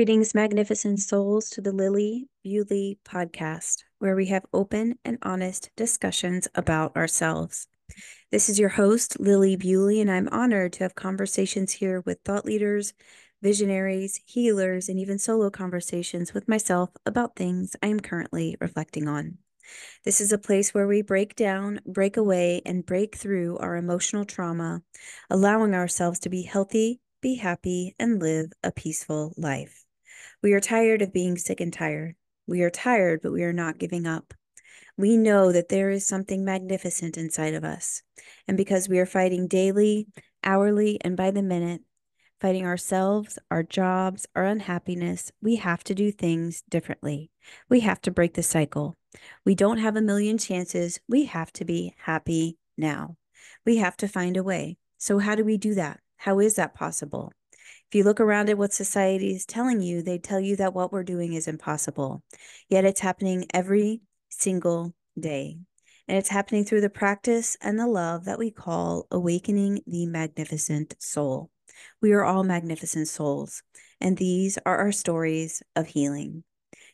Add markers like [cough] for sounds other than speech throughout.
Greetings, magnificent souls, to the Lilli Bewley podcast, where we have open and honest discussions about ourselves. This is your host, Lilli Bewley, and I'm honored to have conversations here with thought leaders, visionaries, healers, and even solo conversations with myself about things I am currently reflecting on. This is a place where we break down, break away, and break through our emotional trauma, allowing ourselves to be healthy, be happy, and live a peaceful life. We are tired of being sick and tired. We are tired, but we are not giving up. We know that there is something magnificent inside of us. And because we are fighting daily, hourly, and by the minute, fighting ourselves, our jobs, our unhappiness, we have to do things differently. We have to break the cycle. We don't have a million chances. We have to be happy now. We have to find a way. So, how do we do that? How is that possible? If you look around at what society is telling you, they tell you that what we're doing is impossible. Yet it's happening every single day. And it's happening through the practice and the love that we call awakening the magnificent soul. We are all magnificent souls, and these are our stories of healing.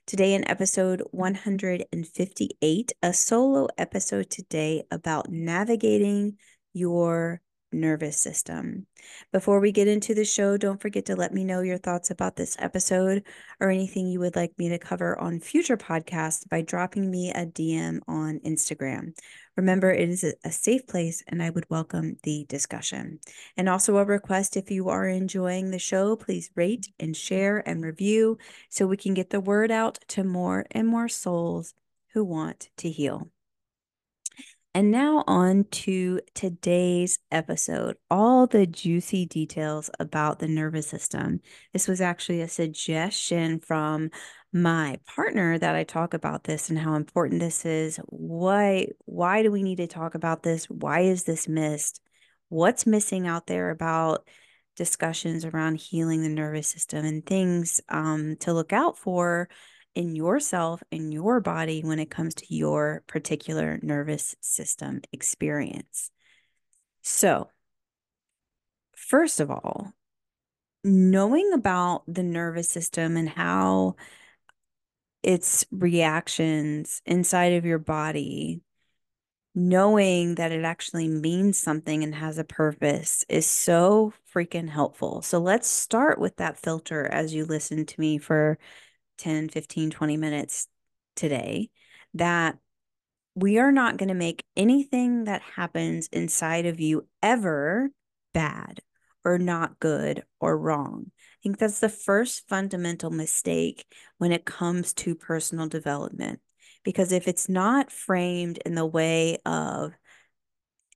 Today, in episode 158, a solo episode today about navigating your nervous system. Before we get into the show, don't forget to let me know your thoughts about this episode or anything you would like me to cover on future podcasts by dropping me a DM on Instagram. Remember, it is a safe place and I would welcome the discussion. And also, a request if you are enjoying the show, please rate and share and review so we can get the word out to more and more souls who want to heal. And now on to today's episode, all the juicy details about the nervous system. This was actually a suggestion from my partner that I talk about this and how important this is. Why why do we need to talk about this? Why is this missed? What's missing out there about discussions around healing the nervous system and things um, to look out for in yourself, in your body, when it comes to your particular nervous system experience. So, first of all, knowing about the nervous system and how its reactions inside of your body, knowing that it actually means something and has a purpose is so freaking helpful. So, let's start with that filter as you listen to me for 10, 15, 20 minutes today that we are not going to make anything that happens inside of you ever bad or not good or wrong. I think that's the first fundamental mistake when it comes to personal development. Because if it's not framed in the way of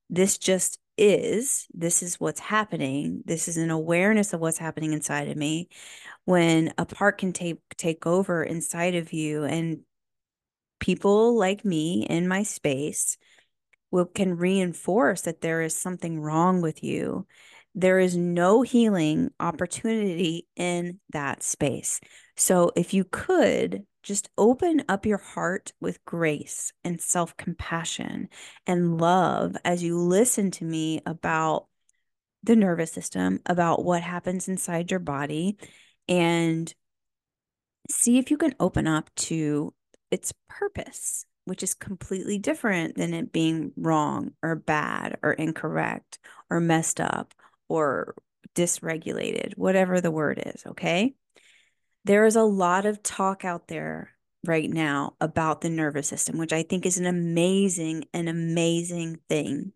this just is, this is what's happening, this is an awareness of what's happening inside of me, when a part can take take over inside of you and people like me in my space will can reinforce that there is something wrong with you. There is no healing opportunity in that space. So if you could just open up your heart with grace and self-compassion and love as you listen to me about the nervous system about what happens inside your body and see if you can open up to its purpose, which is completely different than it being wrong or bad or incorrect or messed up or dysregulated, whatever the word is. Okay. There is a lot of talk out there right now about the nervous system, which I think is an amazing, an amazing thing.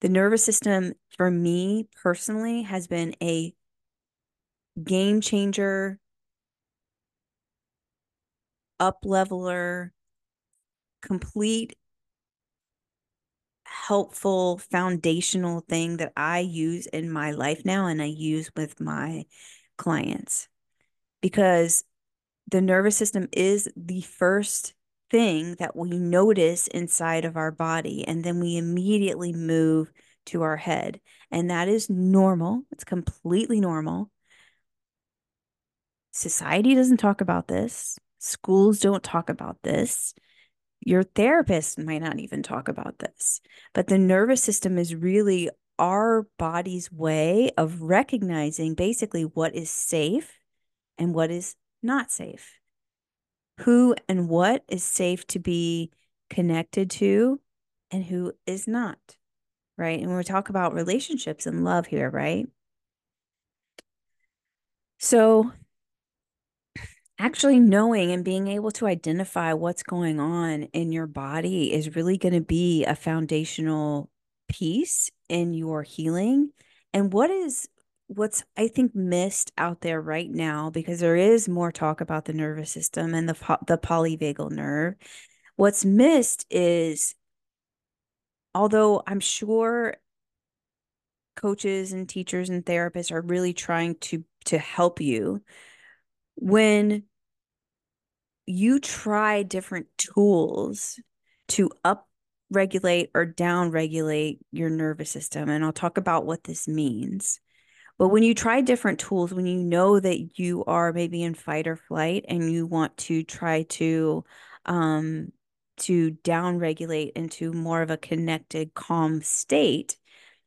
The nervous system, for me personally, has been a game changer, up leveler, complete helpful foundational thing that I use in my life now and I use with my clients because the nervous system is the first thing that we notice inside of our body and then we immediately move to our head and that is normal it's completely normal Society doesn't talk about this. Schools don't talk about this. Your therapist might not even talk about this. But the nervous system is really our body's way of recognizing basically what is safe and what is not safe. Who and what is safe to be connected to and who is not, right? And when we talk about relationships and love here, right? So, actually knowing and being able to identify what's going on in your body is really going to be a foundational piece in your healing. And what is what's I think missed out there right now because there is more talk about the nervous system and the the polyvagal nerve. What's missed is although I'm sure coaches and teachers and therapists are really trying to to help you when you try different tools to up regulate or down regulate your nervous system and I'll talk about what this means but when you try different tools, when you know that you are maybe in fight or flight and you want to try to um to down regulate into more of a connected, calm state,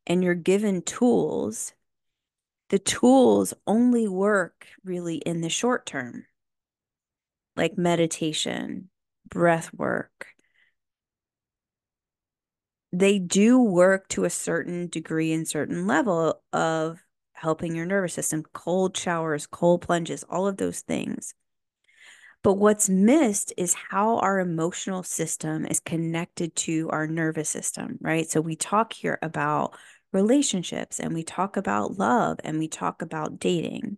and you're given tools, the tools only work really in the short term, like meditation, breath work. They do work to a certain degree and certain level of helping your nervous system, cold showers, cold plunges, all of those things. But what's missed is how our emotional system is connected to our nervous system, right? So we talk here about relationships and we talk about love and we talk about dating.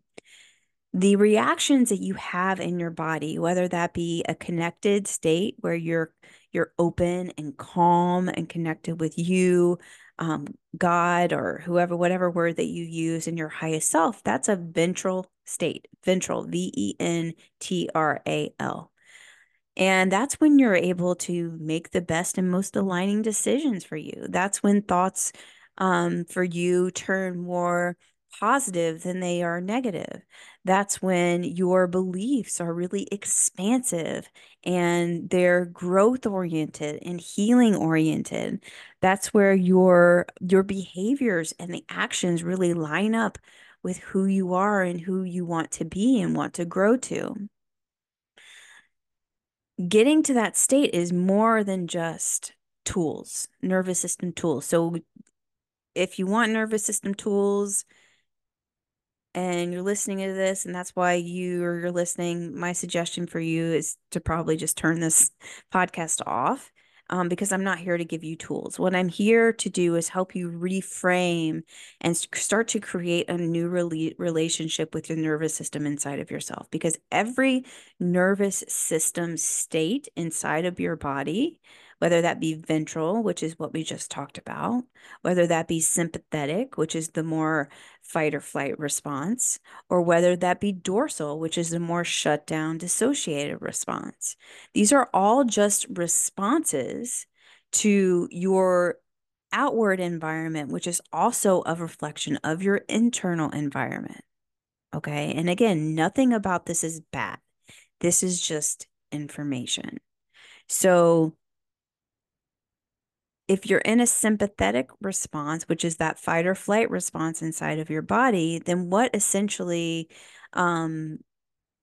The reactions that you have in your body, whether that be a connected state where you're you're open and calm and connected with you, um, God or whoever, whatever word that you use in your highest self, that's a ventral state, ventral, V E N T R A L. And that's when you're able to make the best and most aligning decisions for you. That's when thoughts um, for you turn more positive than they are negative. That's when your beliefs are really expansive and they're growth oriented and healing oriented. That's where your your behaviors and the actions really line up with who you are and who you want to be and want to grow to. Getting to that state is more than just tools, nervous system tools. So if you want nervous system tools, and you're listening to this and that's why you or you're listening my suggestion for you is to probably just turn this [laughs] podcast off um, because I'm not here to give you tools. What I'm here to do is help you reframe and start to create a new rela- relationship with your nervous system inside of yourself. Because every nervous system state inside of your body whether that be ventral, which is what we just talked about, whether that be sympathetic, which is the more fight or flight response, or whether that be dorsal, which is the more shut down, dissociated response. These are all just responses to your outward environment, which is also a reflection of your internal environment. Okay. And again, nothing about this is bad. This is just information. So if you're in a sympathetic response, which is that fight or flight response inside of your body, then what essentially um,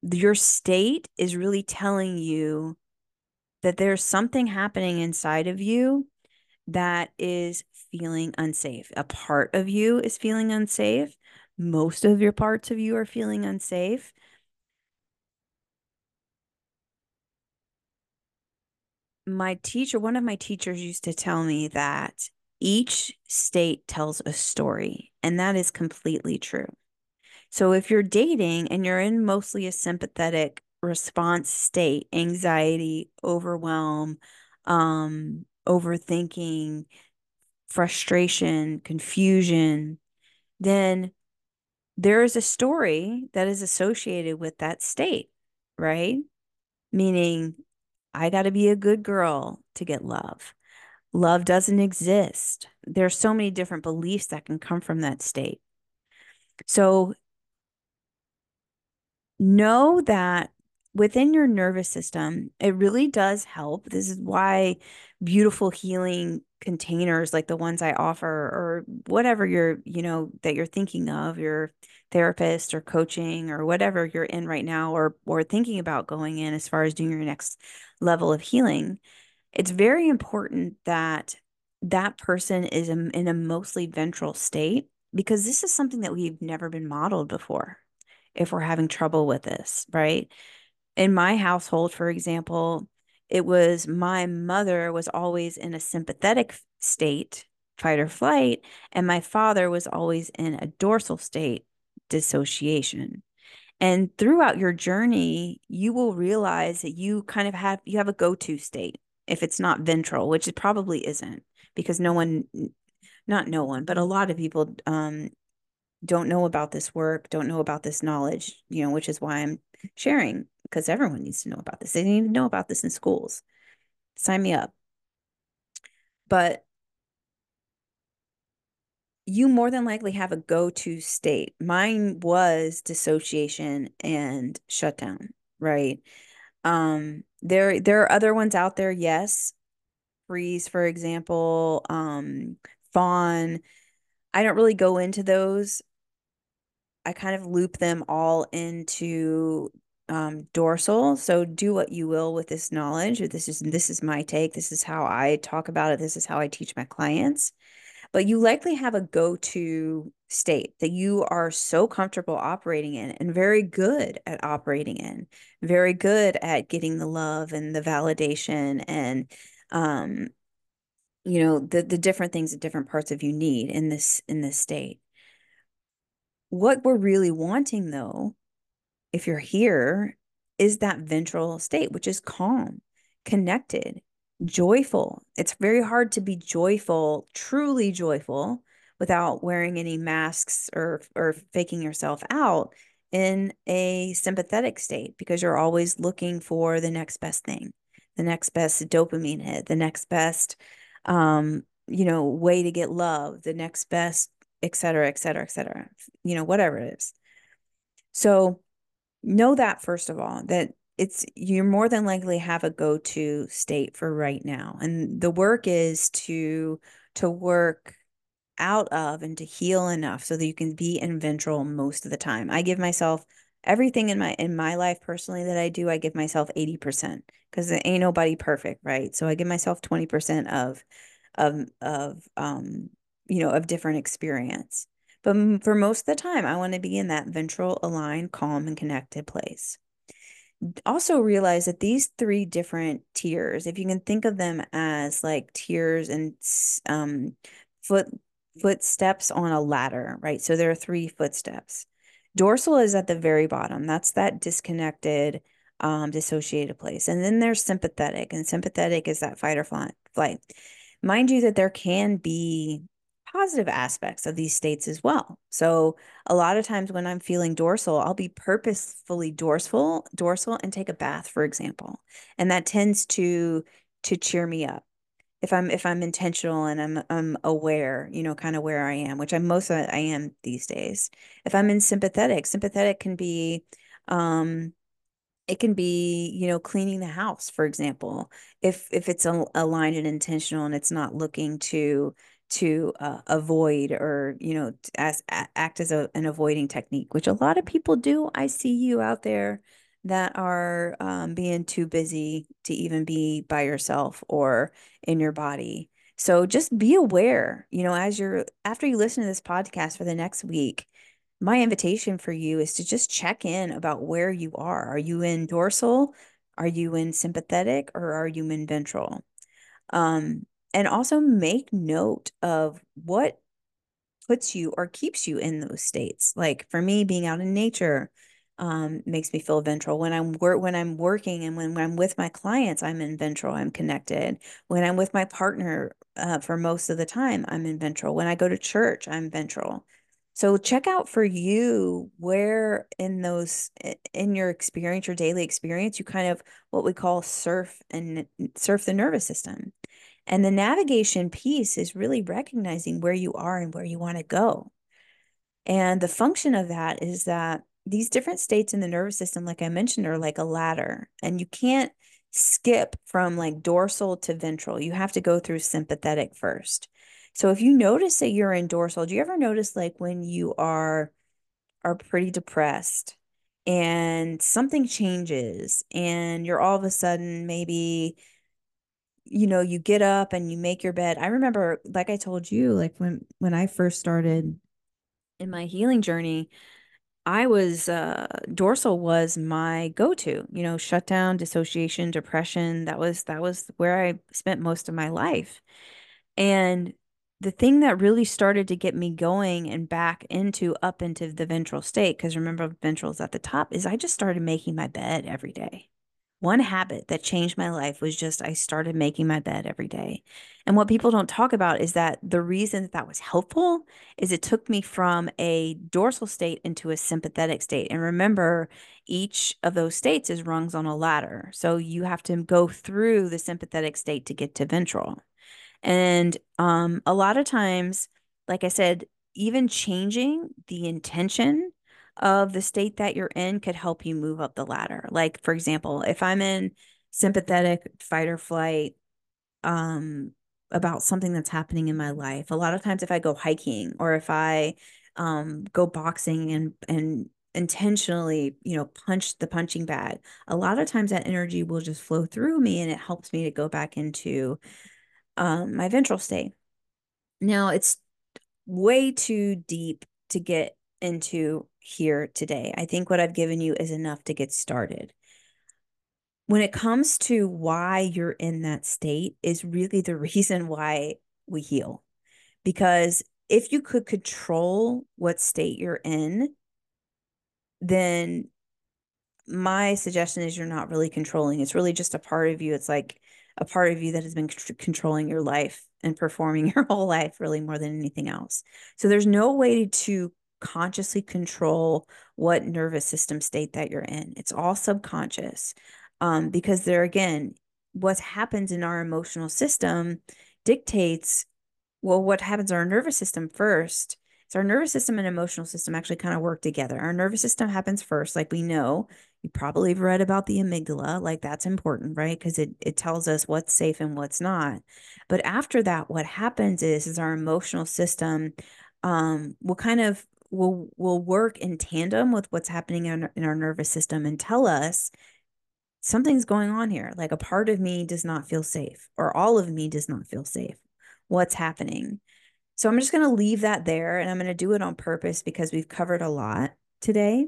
your state is really telling you that there's something happening inside of you that is feeling unsafe. A part of you is feeling unsafe. Most of your parts of you are feeling unsafe. My teacher, one of my teachers used to tell me that each state tells a story, and that is completely true. So if you're dating and you're in mostly a sympathetic response state, anxiety, overwhelm, um, overthinking, frustration, confusion, then there is a story that is associated with that state, right? Meaning I got to be a good girl to get love. Love doesn't exist. There's so many different beliefs that can come from that state. So know that within your nervous system, it really does help. This is why beautiful healing containers like the ones I offer or whatever you're, you know, that you're thinking of, your therapist or coaching or whatever you're in right now or or thinking about going in as far as doing your next level of healing. It's very important that that person is in a mostly ventral state because this is something that we've never been modeled before if we're having trouble with this, right? In my household, for example, it was my mother was always in a sympathetic state, fight or flight, and my father was always in a dorsal state, dissociation. And throughout your journey, you will realize that you kind of have you have a go-to state if it's not ventral, which it probably isn't because no one not no one, but a lot of people um don't know about this work, don't know about this knowledge, you know, which is why I'm sharing because everyone needs to know about this. They need to know about this in schools. Sign me up. But you more than likely have a go-to state. Mine was dissociation and shutdown, right? Um, there there are other ones out there, yes. Freeze, for example, um, fawn. I don't really go into those. I kind of loop them all into um, dorsal. So do what you will with this knowledge. This is this is my take. This is how I talk about it. This is how I teach my clients. But you likely have a go-to state that you are so comfortable operating in and very good at operating in, very good at getting the love and the validation and um you know the the different things that different parts of you need in this in this state. What we're really wanting though if you're here, is that ventral state, which is calm, connected, joyful. It's very hard to be joyful, truly joyful, without wearing any masks or or faking yourself out in a sympathetic state because you're always looking for the next best thing, the next best dopamine hit, the next best um, you know, way to get love, the next best, et cetera, et cetera, et cetera, you know, whatever it is. So know that first of all that it's you're more than likely have a go-to state for right now and the work is to to work out of and to heal enough so that you can be in ventral most of the time. I give myself everything in my in my life personally that i do i give myself 80% because ain't nobody perfect right? So i give myself 20% of of of um you know of different experience but for most of the time, I want to be in that ventral, aligned, calm, and connected place. Also, realize that these three different tiers, if you can think of them as like tiers and um, foot footsteps on a ladder, right? So there are three footsteps. Dorsal is at the very bottom. That's that disconnected, um, dissociated place. And then there's sympathetic, and sympathetic is that fight or flight. Mind you, that there can be positive aspects of these states as well. So a lot of times when I'm feeling dorsal, I'll be purposefully dorsal, dorsal and take a bath, for example. And that tends to to cheer me up. If I'm if I'm intentional and I'm I'm aware, you know, kind of where I am, which I'm most I am these days. If I'm in sympathetic, sympathetic can be um it can be you know cleaning the house for example if if it's aligned and intentional and it's not looking to to uh, avoid or you know as act as a, an avoiding technique which a lot of people do. I see you out there that are um, being too busy to even be by yourself or in your body. So just be aware you know as you're after you listen to this podcast for the next week my invitation for you is to just check in about where you are. Are you in dorsal? Are you in sympathetic or are you in ventral? Um and also make note of what puts you or keeps you in those states. Like for me, being out in nature um, makes me feel ventral. When I'm wor- when I'm working and when, when I'm with my clients, I'm in ventral. I'm connected. When I'm with my partner, uh, for most of the time, I'm in ventral. When I go to church, I'm ventral. So check out for you where in those in your experience, your daily experience, you kind of what we call surf and surf the nervous system. And the navigation piece is really recognizing where you are and where you want to go. And the function of that is that these different states in the nervous system, like I mentioned, are like a ladder, and you can't skip from like dorsal to ventral. You have to go through sympathetic first. So if you notice that you're in dorsal, do you ever notice like when you are are pretty depressed and something changes and you're all of a sudden maybe you know you get up and you make your bed. I remember like i told you like when when i first started in my healing journey i was uh dorsal was my go-to you know shutdown dissociation depression. That was that was where i spent most of my life. And the thing that really started to get me going and back into up into the ventral state because remember ventral's at the top is i just started making my bed every day one habit that changed my life was just I started making my bed every day. And what people don't talk about is that the reason that, that was helpful is it took me from a dorsal state into a sympathetic state. And remember, each of those states is rungs on a ladder. So you have to go through the sympathetic state to get to ventral. And um, a lot of times, like I said, even changing the intention of the state that you're in could help you move up the ladder. Like, for example, if I'm in sympathetic fight or flight um, about something that's happening in my life, a lot of times if I go hiking or if I um, go boxing and, and intentionally, you know, punch the punching bag, a lot of times that energy will just flow through me and it helps me to go back into um, my ventral state. Now, it's way too deep to get into here today. I think what I've given you is enough to get started. When it comes to why you're in that state, is really the [laughs] reason why we heal. Because if you could control what state you're in, then my suggestion is you're not really controlling. It's really just a part of you. It's like a part of you that has been controlling your life and performing [laughs] your whole life, really more than anything else. So there's no way to consciously control what nervous system state that you're in. It's all subconscious. Um, because there again, what happens in our emotional system dictates well what happens in our nervous system first so our nervous system and emotional system actually kind of work together our nervous system happens first like we know you probably have read about the amygdala like that's important right because it, it tells us what's safe and what's not but after that what happens is is our emotional system um, will kind of will will work in tandem with what's happening in, in our nervous system and tell us something's going on here like a part of me does not feel safe or all of me does not feel safe what's happening so i'm just going to leave that there and i'm going to do it on purpose because we've covered a lot today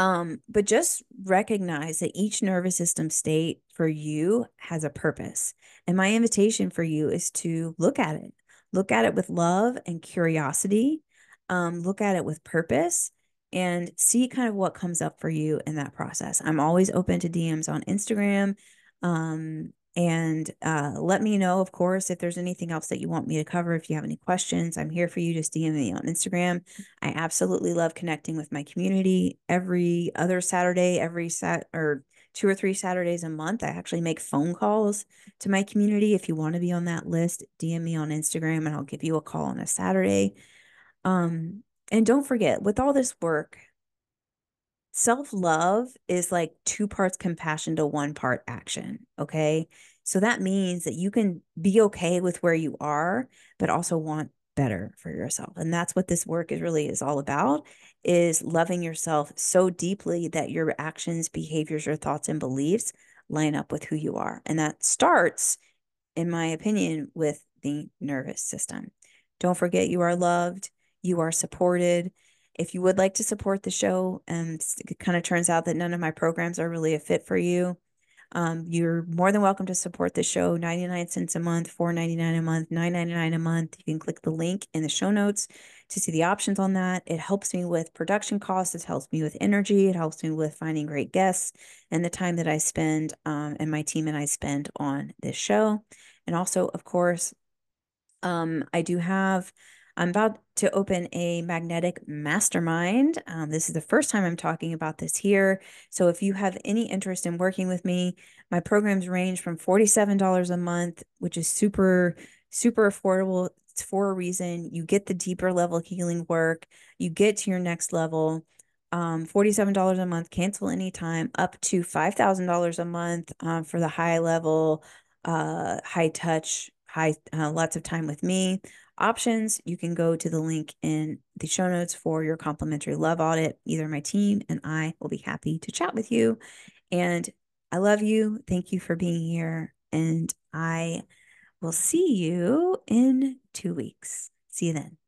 um, but just recognize that each nervous system state for you has a purpose. And my invitation for you is to look at it. Look at it with love and curiosity um, look at it with purpose and see kind of what comes up for you in that process. I'm always open to DMs on Instagram. Um, and uh, let me know, of course, if there's anything else that you want me to cover. If you have any questions, I'm here for you. Just DM me on Instagram. I absolutely love connecting with my community every other Saturday, every sat or two or three Saturdays a month. I actually make phone calls to my community. If you want to be on that list, DM me on Instagram and I'll give you a call on a Saturday. Um, and don't forget, with all this work, self love is like two parts compassion to one part action. Okay. So that means that you can be okay with where you are, but also want better for yourself. And that's what this work is really is all about is loving yourself so deeply that your actions, behaviors, your thoughts and beliefs line up with who you are. And that starts in my opinion with the nervous system. Don't forget you are loved you are supported. If you would like to support the show and it kind of turns out that none of my programs are really a fit for you, um, you're more than welcome to support the show 99 cents a month 4.99 a month 9.99 a month. You can click the link in the show notes to see the options on that. It helps me with production costs it helps me with energy it helps me with finding great guests and the time that i spend um, and my team and i spend on this show. And also of course um, i do have I'm about to open a magnetic mastermind. Um, this is the first time I'm talking about this here. So if you have any interest in working with me, my programs range from $47 a month, which is super, super affordable. It's for a reason. You get the deeper level healing work, you get to your next level. um, $47 a month, cancel anytime, up to $5,000 a month um, for the high level, uh, high touch, high, uh, lots of time with me options. You can go to the link in the show notes for your complimentary love audit. Either my team and I will be happy to chat with you. And I love you. Thank you for being here. And I will see you in two weeks. See you then.